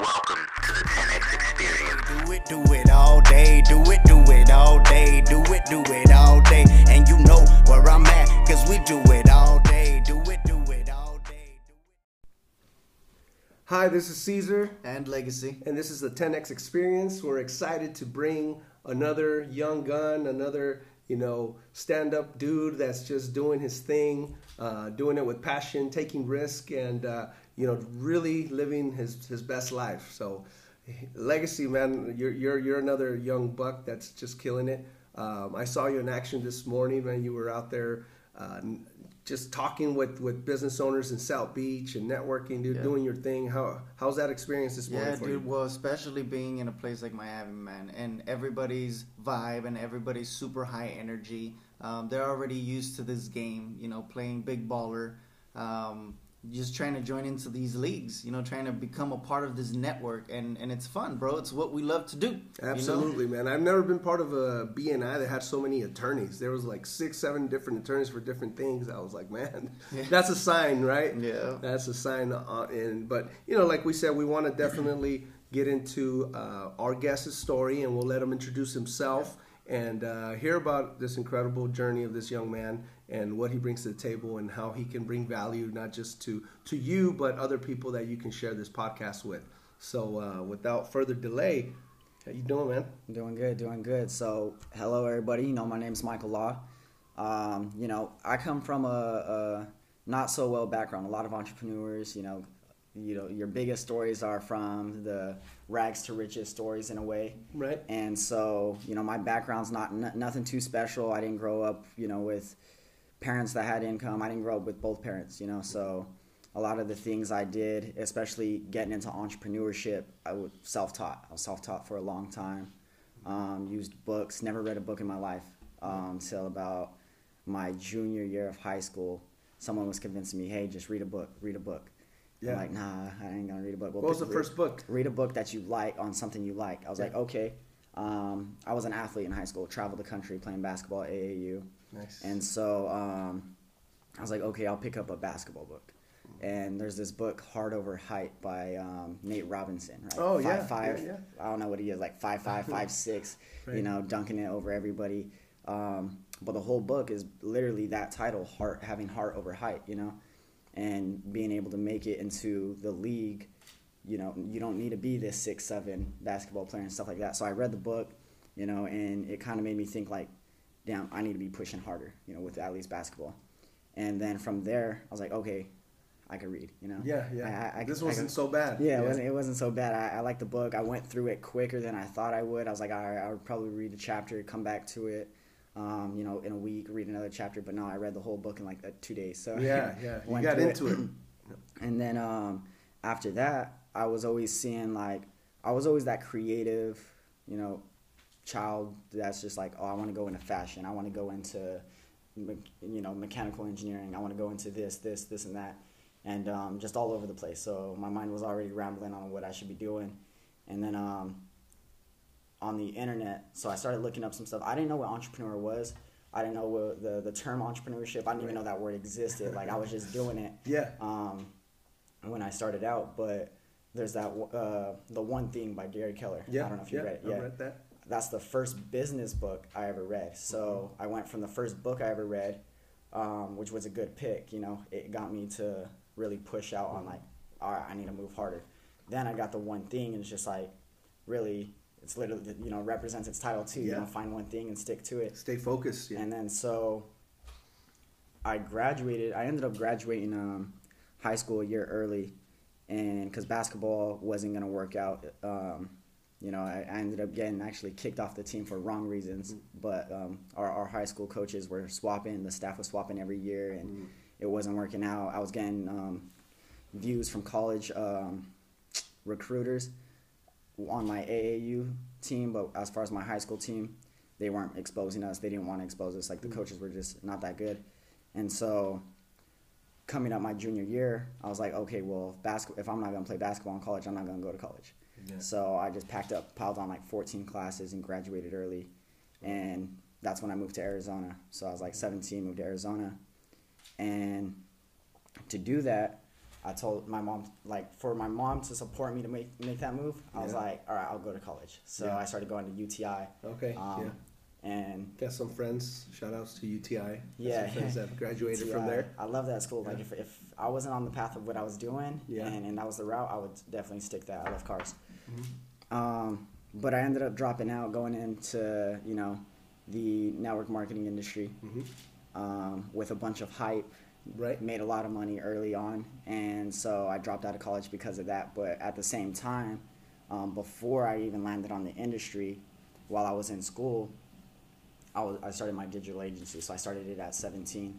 Welcome to the 10X Experience. Do it, do it all day, do it, do it all day, do it, do it all day. And you know where I'm at, cause we do it all day, do it, do it all day. Hi, this is Caesar, and legacy. and this is the 10X Experience. We're excited to bring another young gun, another, you know, stand up dude that's just doing his thing, uh, doing it with passion, taking risk, and, uh, you know, really living his, his best life. So, Legacy, man, you're, you're, you're another young buck that's just killing it. Um, I saw you in action this morning when you were out there. Uh, just talking with, with business owners in South Beach and networking, dude, Yeah. doing your thing. How how's that experience this morning Yeah, dude. you? Well, especially being in a place like Miami, man, and everybody's vibe and everybody's super high energy. Um, they're already used to this game, you know, playing big baller. Um, just trying to join into these leagues, you know, trying to become a part of this network, and and it's fun, bro. It's what we love to do. you know? Absolutely, man. I've never been part of a BNI that had so many attorneys. There was like six, seven different attorneys for different things. I was like, man, Yeah. that's a sign, right? Yeah. that's a sign. Uh, and but you know, like we said, we want to definitely get into uh, our guest's story, and we'll let him introduce himself and uh, hear about this incredible journey of this young man and what he brings to the table and how he can bring value not just to to you but other people that you can share this podcast with. So, uh, without further delay, how you doing, man? Doing good, doing good. So, hello everybody. You know, my name's Michael Law. Um, you know, I come from a, a not so well background. A lot of entrepreneurs, you know, you know, your biggest stories are from the rags to riches stories in a way. Right. And so, you know, my background's not n- nothing too special. I didn't grow up, you know, with parents that had income. I didn't grow up with both parents, you know. So, a lot of the things I did, especially getting into entrepreneurship, I was self-taught. I was self-taught for a long time. Um, used books. Never read a book in my life um, about my junior year of high school. Someone was convincing me, "Hey, just read a book. Read a book." Yeah. I'm like, "Nah, I ain't gonna read a book." Well, What was the pick- first book? read a book that you like on something you like. I was like, okay. Um, I was an athlete in high school, traveled the country playing basketball at AAU. Nice. And so um, I was like, okay, I'll pick up a basketball book. And there's this book, Heart Over Height, by um, Nate Robinson. Right? Oh, yeah, Five, five, yeah, yeah. I don't know what he is, like five five five six. Right. You know, dunking it over everybody. Um, but the whole book is literally that title, heart having heart over height. You know, and being able to make it into the league. You know, you don't need to be this six seven basketball player and stuff like that. So I read the book, you know, and it kind of made me think like, damn, I need to be pushing harder, you know, with at least basketball. And then from there, I was like, okay, I could read, you know. Yeah, yeah. I, I, this I wasn't so bad. yeah, It, wasn't, it wasn't so bad. I, I liked the book. I went through it quicker than I thought I would. I was like, all right, I would probably read a chapter, come back to it, um, you know, in a week, read another chapter. But no, I read the whole book in like uh, two days. So Yeah, yeah. You got into it. and then um, after that, I was always seeing like I was always that creative, you know, child that's just like, oh, I want to go into fashion. I want to go into, you know, mechanical engineering. I want to go into this, this, this, and that, and um, just all over the place. So my mind was already rambling on what I should be doing, and then um, on the internet, so I started looking up some stuff. I didn't know what entrepreneur was. I didn't know what the the term entrepreneurship. I didn't even know that word existed. Like I was just doing it Yeah. um, when I started out. But there's that uh, the one thing by Gary Keller. Yeah. I don't know if you yeah, read it. I Yeah, read that. that's the first business book I ever read. So I went from the first book I ever read, um, which was a good pick. You know, it got me to really push out on like, all right, I need to move harder. Then I got the one thing, and it's just like, really, it's literally you know represents its title too. You know, find one thing and stick to it. Stay focused. Yeah. And then so I graduated. I ended up graduating um, high school a year early, and because basketball wasn't gonna work out, um, you know, I, I ended up getting actually kicked off the team for wrong reasons. But um, our, our high school coaches were swapping. The staff was swapping every year, and it wasn't working out. I was getting um, views from college um, recruiters on my AAU team, but as far as my high school team, they weren't exposing us. They didn't want to expose us. Like the mm. coaches were just not that good. And so, coming up my junior year, I was like, okay, well, if, basket- if I'm not gonna play basketball in college, I'm not gonna go to college. Yeah. So I just packed up, piled on like 14 classes, and graduated early. And that's when I moved to Arizona. So I was like mm. 17, moved to Arizona, and to do that, I told my mom like for my mom to support me to make make that move. I was like, all right, I'll go to college. So Yeah. I started going to UTI. Okay, Um, yeah. And Got some friends. Shout outs to UTI. Got Yeah. some friends that graduated from there. I love that school. Like if, if I wasn't on the path of what I was doing, Yeah. and, and that was the route, I would definitely stick that. I love cars. Mm-hmm. Um, but I ended up dropping out, going into you know the network marketing industry Mhm. um, with a bunch of hype. Right. Made a lot of money early on, and so I dropped out of college because of that. But at the same time, um, before I even landed on the industry, while I was in school, I, was, I started my digital agency. So I started it at 17,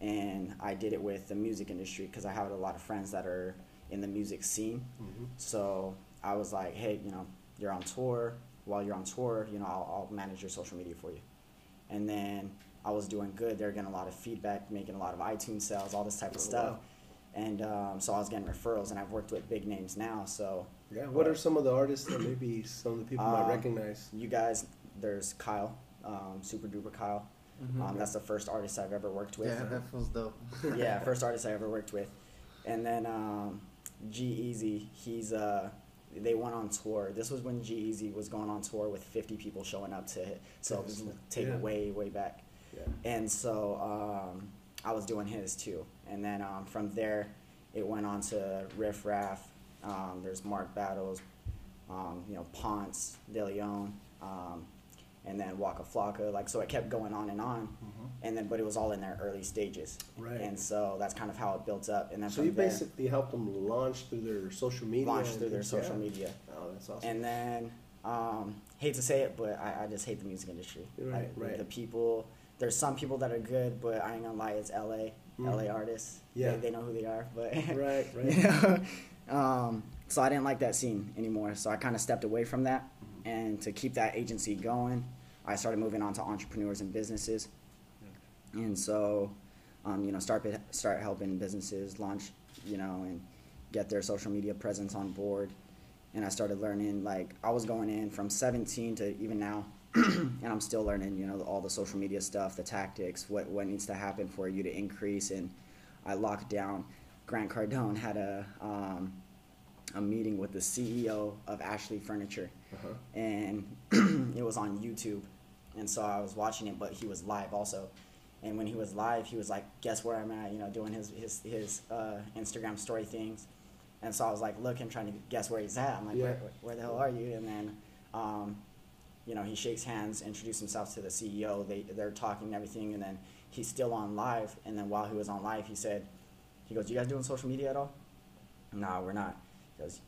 and I did it with the music industry because I have a lot of friends that are in the music scene. Mhm. So I was like, hey, you know, you're on tour. While you're on tour, you know, I'll, I'll manage your social media for you. And then I was doing good. They were getting a lot of feedback, making a lot of iTunes sales, all this type of Oh, stuff. wow. And um, so I was getting referrals, and I've worked with big names now. So Yeah. What are some of the artists that maybe some of the people might Um, recognize? you guys, there's Kyle, um, Super Duper Kyle. Um, that's the first artist I've ever worked with. Yeah, that feels dope. yeah, first artist I ever worked with. And then um, G-Eazy, he's uh, they went on tour. This was when G-Eazy was going on tour with 50 people showing up to it. So it was take Yeah. way way back. Yeah. And so um, I was doing his too. And then um, from there, it went on to Riff Raff. Um, there's Mark Battles, um, you know, Ponce, De Leon, um, and then Waka Flocka. Like so, it kept going on and on. And then, but it was all in their early stages. Mm-hmm. Right. And so that's kind of how it built up. And then So from you there, basically helped them launch through their social media. launched and through their social yeah. media. Oh, that's awesome. And then, um, hate to say it, but I, I just hate the music industry. Right, like, right. The people, there's some people that are good, but I ain't gonna lie, it's LA, Mm. LA artists. Yeah. They, they know who they are, but. right, right. you know? um, so I didn't like that scene anymore. So I kind of stepped away from that. Mm-hmm. And to keep that agency going, I started moving on to entrepreneurs and businesses. And so, um, you know, start start helping businesses launch, you know, and get their social media presence on board. And I started learning like I was going in from 17 to even now, and I'm still learning, you know, all the social media stuff, the tactics, what what needs to happen for you to increase. And I locked down. Grant Cardone had a um, a meeting with the CEO of Ashley Furniture, Uh-huh. and it was on YouTube. And so I was watching it, but he was live also. And when he was live, he was like, "Guess where I'm at?" You know, doing his his his uh, Instagram story things. And so I was like looking, trying to guess where he's at. I'm like, Yeah. where, where the hell are you? And then, um, you know, he shakes hands, introduces himself to the CEO. They they're talking and everything, and then he's still on live. And then while he was on live, he said, "He goes, you guys doing social media at all?" No, we're not. He goes,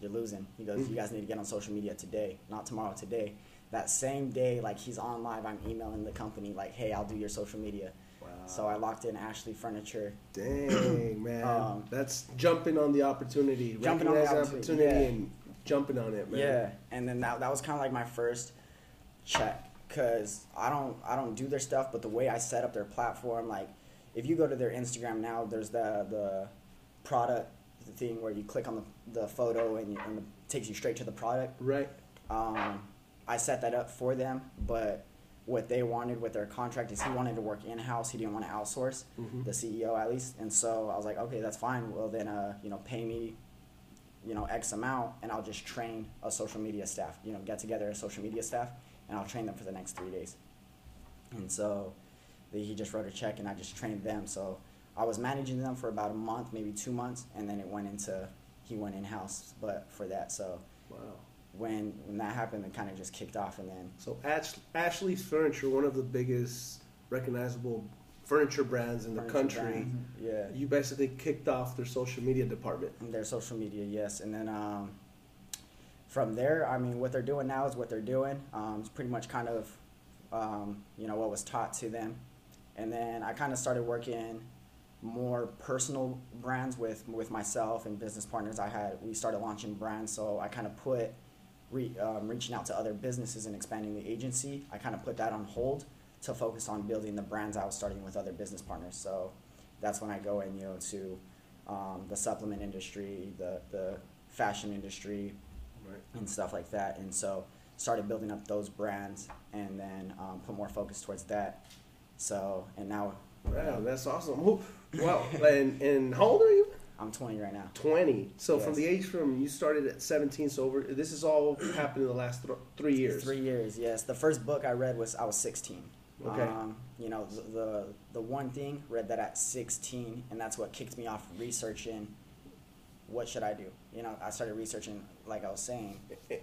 you're losing. He goes, you guys need to get on social media today, not tomorrow, today. That same day, like he's on live, I'm emailing the company like, hey, I'll do your social media. So I locked in Ashley Furniture. Dang, man. Um, That's jumping on the opportunity. Jumping on the Recognize opportunity, yeah. and jumping on it, man. Yeah, and then that, that was kind of like my first check because I don't I don't do their stuff, but the way I set up their platform, like if you go to their Instagram now, there's the the product thing where you click on the, the photo and, you, and it takes you straight to the product. Right. Um, I set that up for them, but what they wanted with their contract is he wanted to work in house. He didn't want to outsource Mhm. the CEO at least, and so I was like, okay, that's fine. Well, then uh, you know, pay me, you know, X amount, and I'll just train a social media staff. You know, get together a social media staff, and I'll train them for the next three days. And so, the, he just wrote a check, and I just trained them. So I was managing them for about a month, maybe two months, and then it went into he went in house, but for that, so Wow. when when that happened, it kind of just kicked off, and then So Ash- Ashley's Furniture, one of the biggest recognizable furniture brands in the furniture country. brand, yeah, You basically kicked off their social media department. their social media, yes, and then um, from there, I mean, what they're doing now is what they're doing. Um, it's pretty much kind of um, you know what was taught to them, and then I kind of started working more personal brands with with myself and business partners I had. We started launching brands, so I kind of put re, um, reaching out to other businesses and expanding the agency. I kind of put that on hold to focus on building the brands I was starting with other business partners. So that's when I go in, you know, to um, the supplement industry, the the fashion industry, Right. and stuff like that. And so started building up those brands, and then um, put more focus towards that. So and now Wow, that's awesome. Who- Wow. and, and how old are you? I'm 20 right now. 20. So from the age from you started at 17, so over this has all happened in the last th- three years. Three years, yes. The first book I read was I was 16. Okay. Um, you know, the, the the one thing read that at 16, and that's what kicked me off researching. What should I do? You know, I started researching, like I was saying.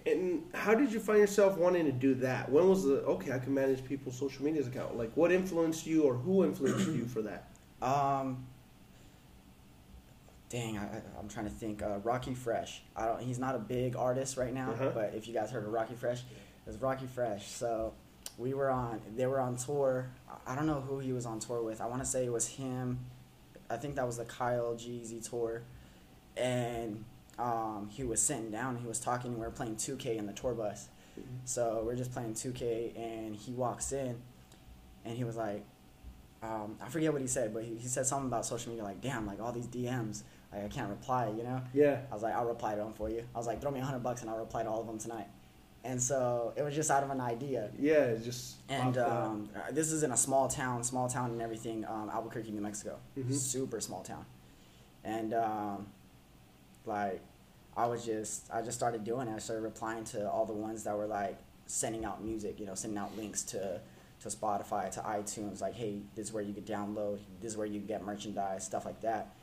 And how did you find yourself wanting to do that? When was the okay? I can manage people's social medias account. Like, what influenced you, or who influenced you for that? Um, dang, I, I'm trying to think. Uh, Rockie Fresh. I don't. He's not a big artist right now, Uh-huh. but if you guys heard of Rockie Fresh, it's Rockie Fresh. So we were on. They were on tour. I- don't know who he was on tour with. I want to say it was him. I think that was the Kyle Jeezy tour, and um, he was sitting down. and He was talking. and We were playing 2K in the tour bus. So we're just playing 2K, and he walks in, and he was like, um, I forget what he said, but he, he said something about social media, like, damn, like all these DMs, like I can't reply, you know? Yeah. I was like, I'll reply to them for you. I was like, throw me a hundred bucks and I'll reply to all of them tonight. And so it was just out of an idea. Yeah, just And um, this is in a small town, small town and everything, um, Albuquerque, New Mexico. Mhm. Super small town. And um, like, I was just, I just started doing it. I started replying to all the ones that were like sending out music, you know, sending out links to, to Spotify, to iTunes, like, hey, this is where you could download, this is where you can get merchandise, stuff like that.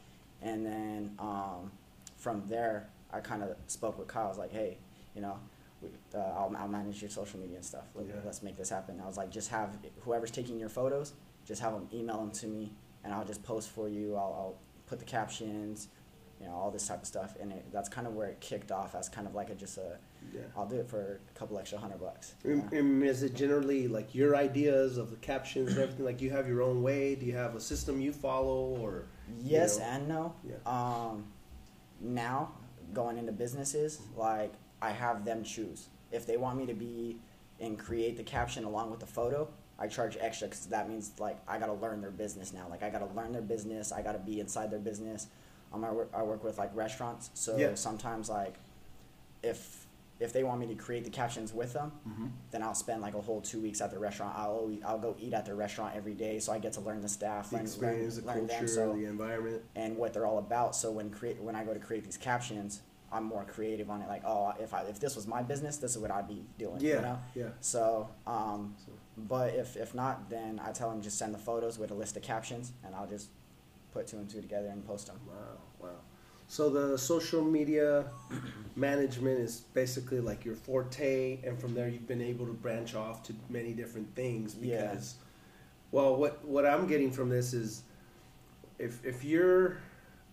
And then um, from there, I kind of spoke with Kyle. I was like, hey, you know, uh, I'll, I'll manage your social media and stuff. Let, Yeah. Let's make this happen. I was like, just have whoever's taking your photos, just have them email them to me, and I'll just post for you. I'll, I'll put the captions, you know, all this type of stuff. And it, that's kind of where it kicked off as kind of like a just a, Yeah. I'll do it for a couple extra hundred bucks. And- and is it generally like your ideas of the captions and everything? Like you have your own way? Do you have a system you follow, or Yes you know? and no. Yeah. Um, now going into businesses, like I have them choose if they want me to be and create the caption along with the photo. I charge extra because that means like I gotta learn their business now. Like I gotta learn their business. I gotta be inside their business. Um, I work, I work with like restaurants, so Yeah. sometimes like if if they want me to create the captions with them, Mm-hmm. then I'll spend like a whole two weeks at the restaurant. I'll I'll go eat at their restaurant every day, so I get to learn the staff, the learn, experience, learn, the learn culture, them. So the environment? and what they're all about. So when create when I go to create these captions, I'm more creative on it. Like, oh, if I if this was my business, this is what I'd be doing. Yeah, You know? yeah. So, um, but if if not, then I tell them just send the photos with a list of captions, and I'll just put two and two together and post them. Wow, wow. So the social media management is basically like your forte, and from there you've been able to branch off to many different things. Yeah. Because, well, what what I'm getting from this is, if if you're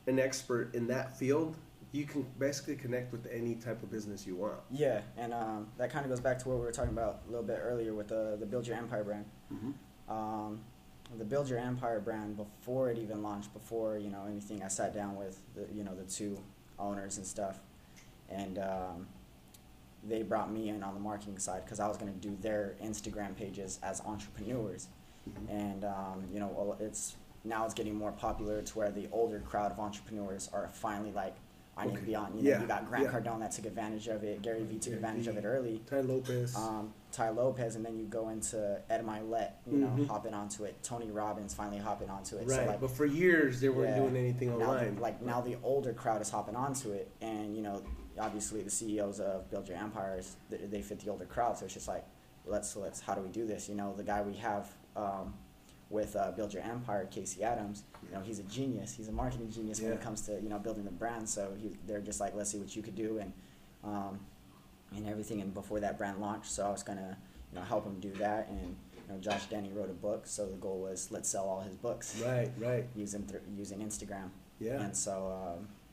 an expert in that field, you can basically connect with any type of business you want. Yeah, and um, that kind of goes back to what we were talking about a little bit earlier with the the Build Your Empire brand. um, the Build Your Empire brand before it even launched, before you know anything. I sat down with the, you know the two owners and stuff, and um, they brought me in on the marketing side because I was going to do their Instagram pages as entrepreneurs, and um, you know well, it's now it's getting more popular to where the older crowd of entrepreneurs are finally like. To Okay. be on. You know, Yeah, you got Grant yeah. Cardone that took advantage of it. Gary Vee took advantage of it early Tai Lopez. um, Tai Lopez, and then you go into Ed Mylett, you know, Mhm. hopping onto it. Tony Robbins finally hopping onto it. right, So like, but for years they weren't doing anything now, online. like now the older crowd is hopping onto it, and you know, obviously the CEOs of Build Your Empires, they, they fit the older crowd. So it's just like, let's let's how do we do this? You know, the guy we have. Um, with uh, Build Your Empire, Casey Adams, you know he's a genius. He's a marketing genius when it comes to you know building the brand. So he, they're just like, let's see what you could do, and um, and everything. And before that brand launched, so I was gonna you know help him do that. And you know Josh Denny wrote a book, so the goal was let's sell all his books right, right. using thr using Instagram. Yeah. And so um,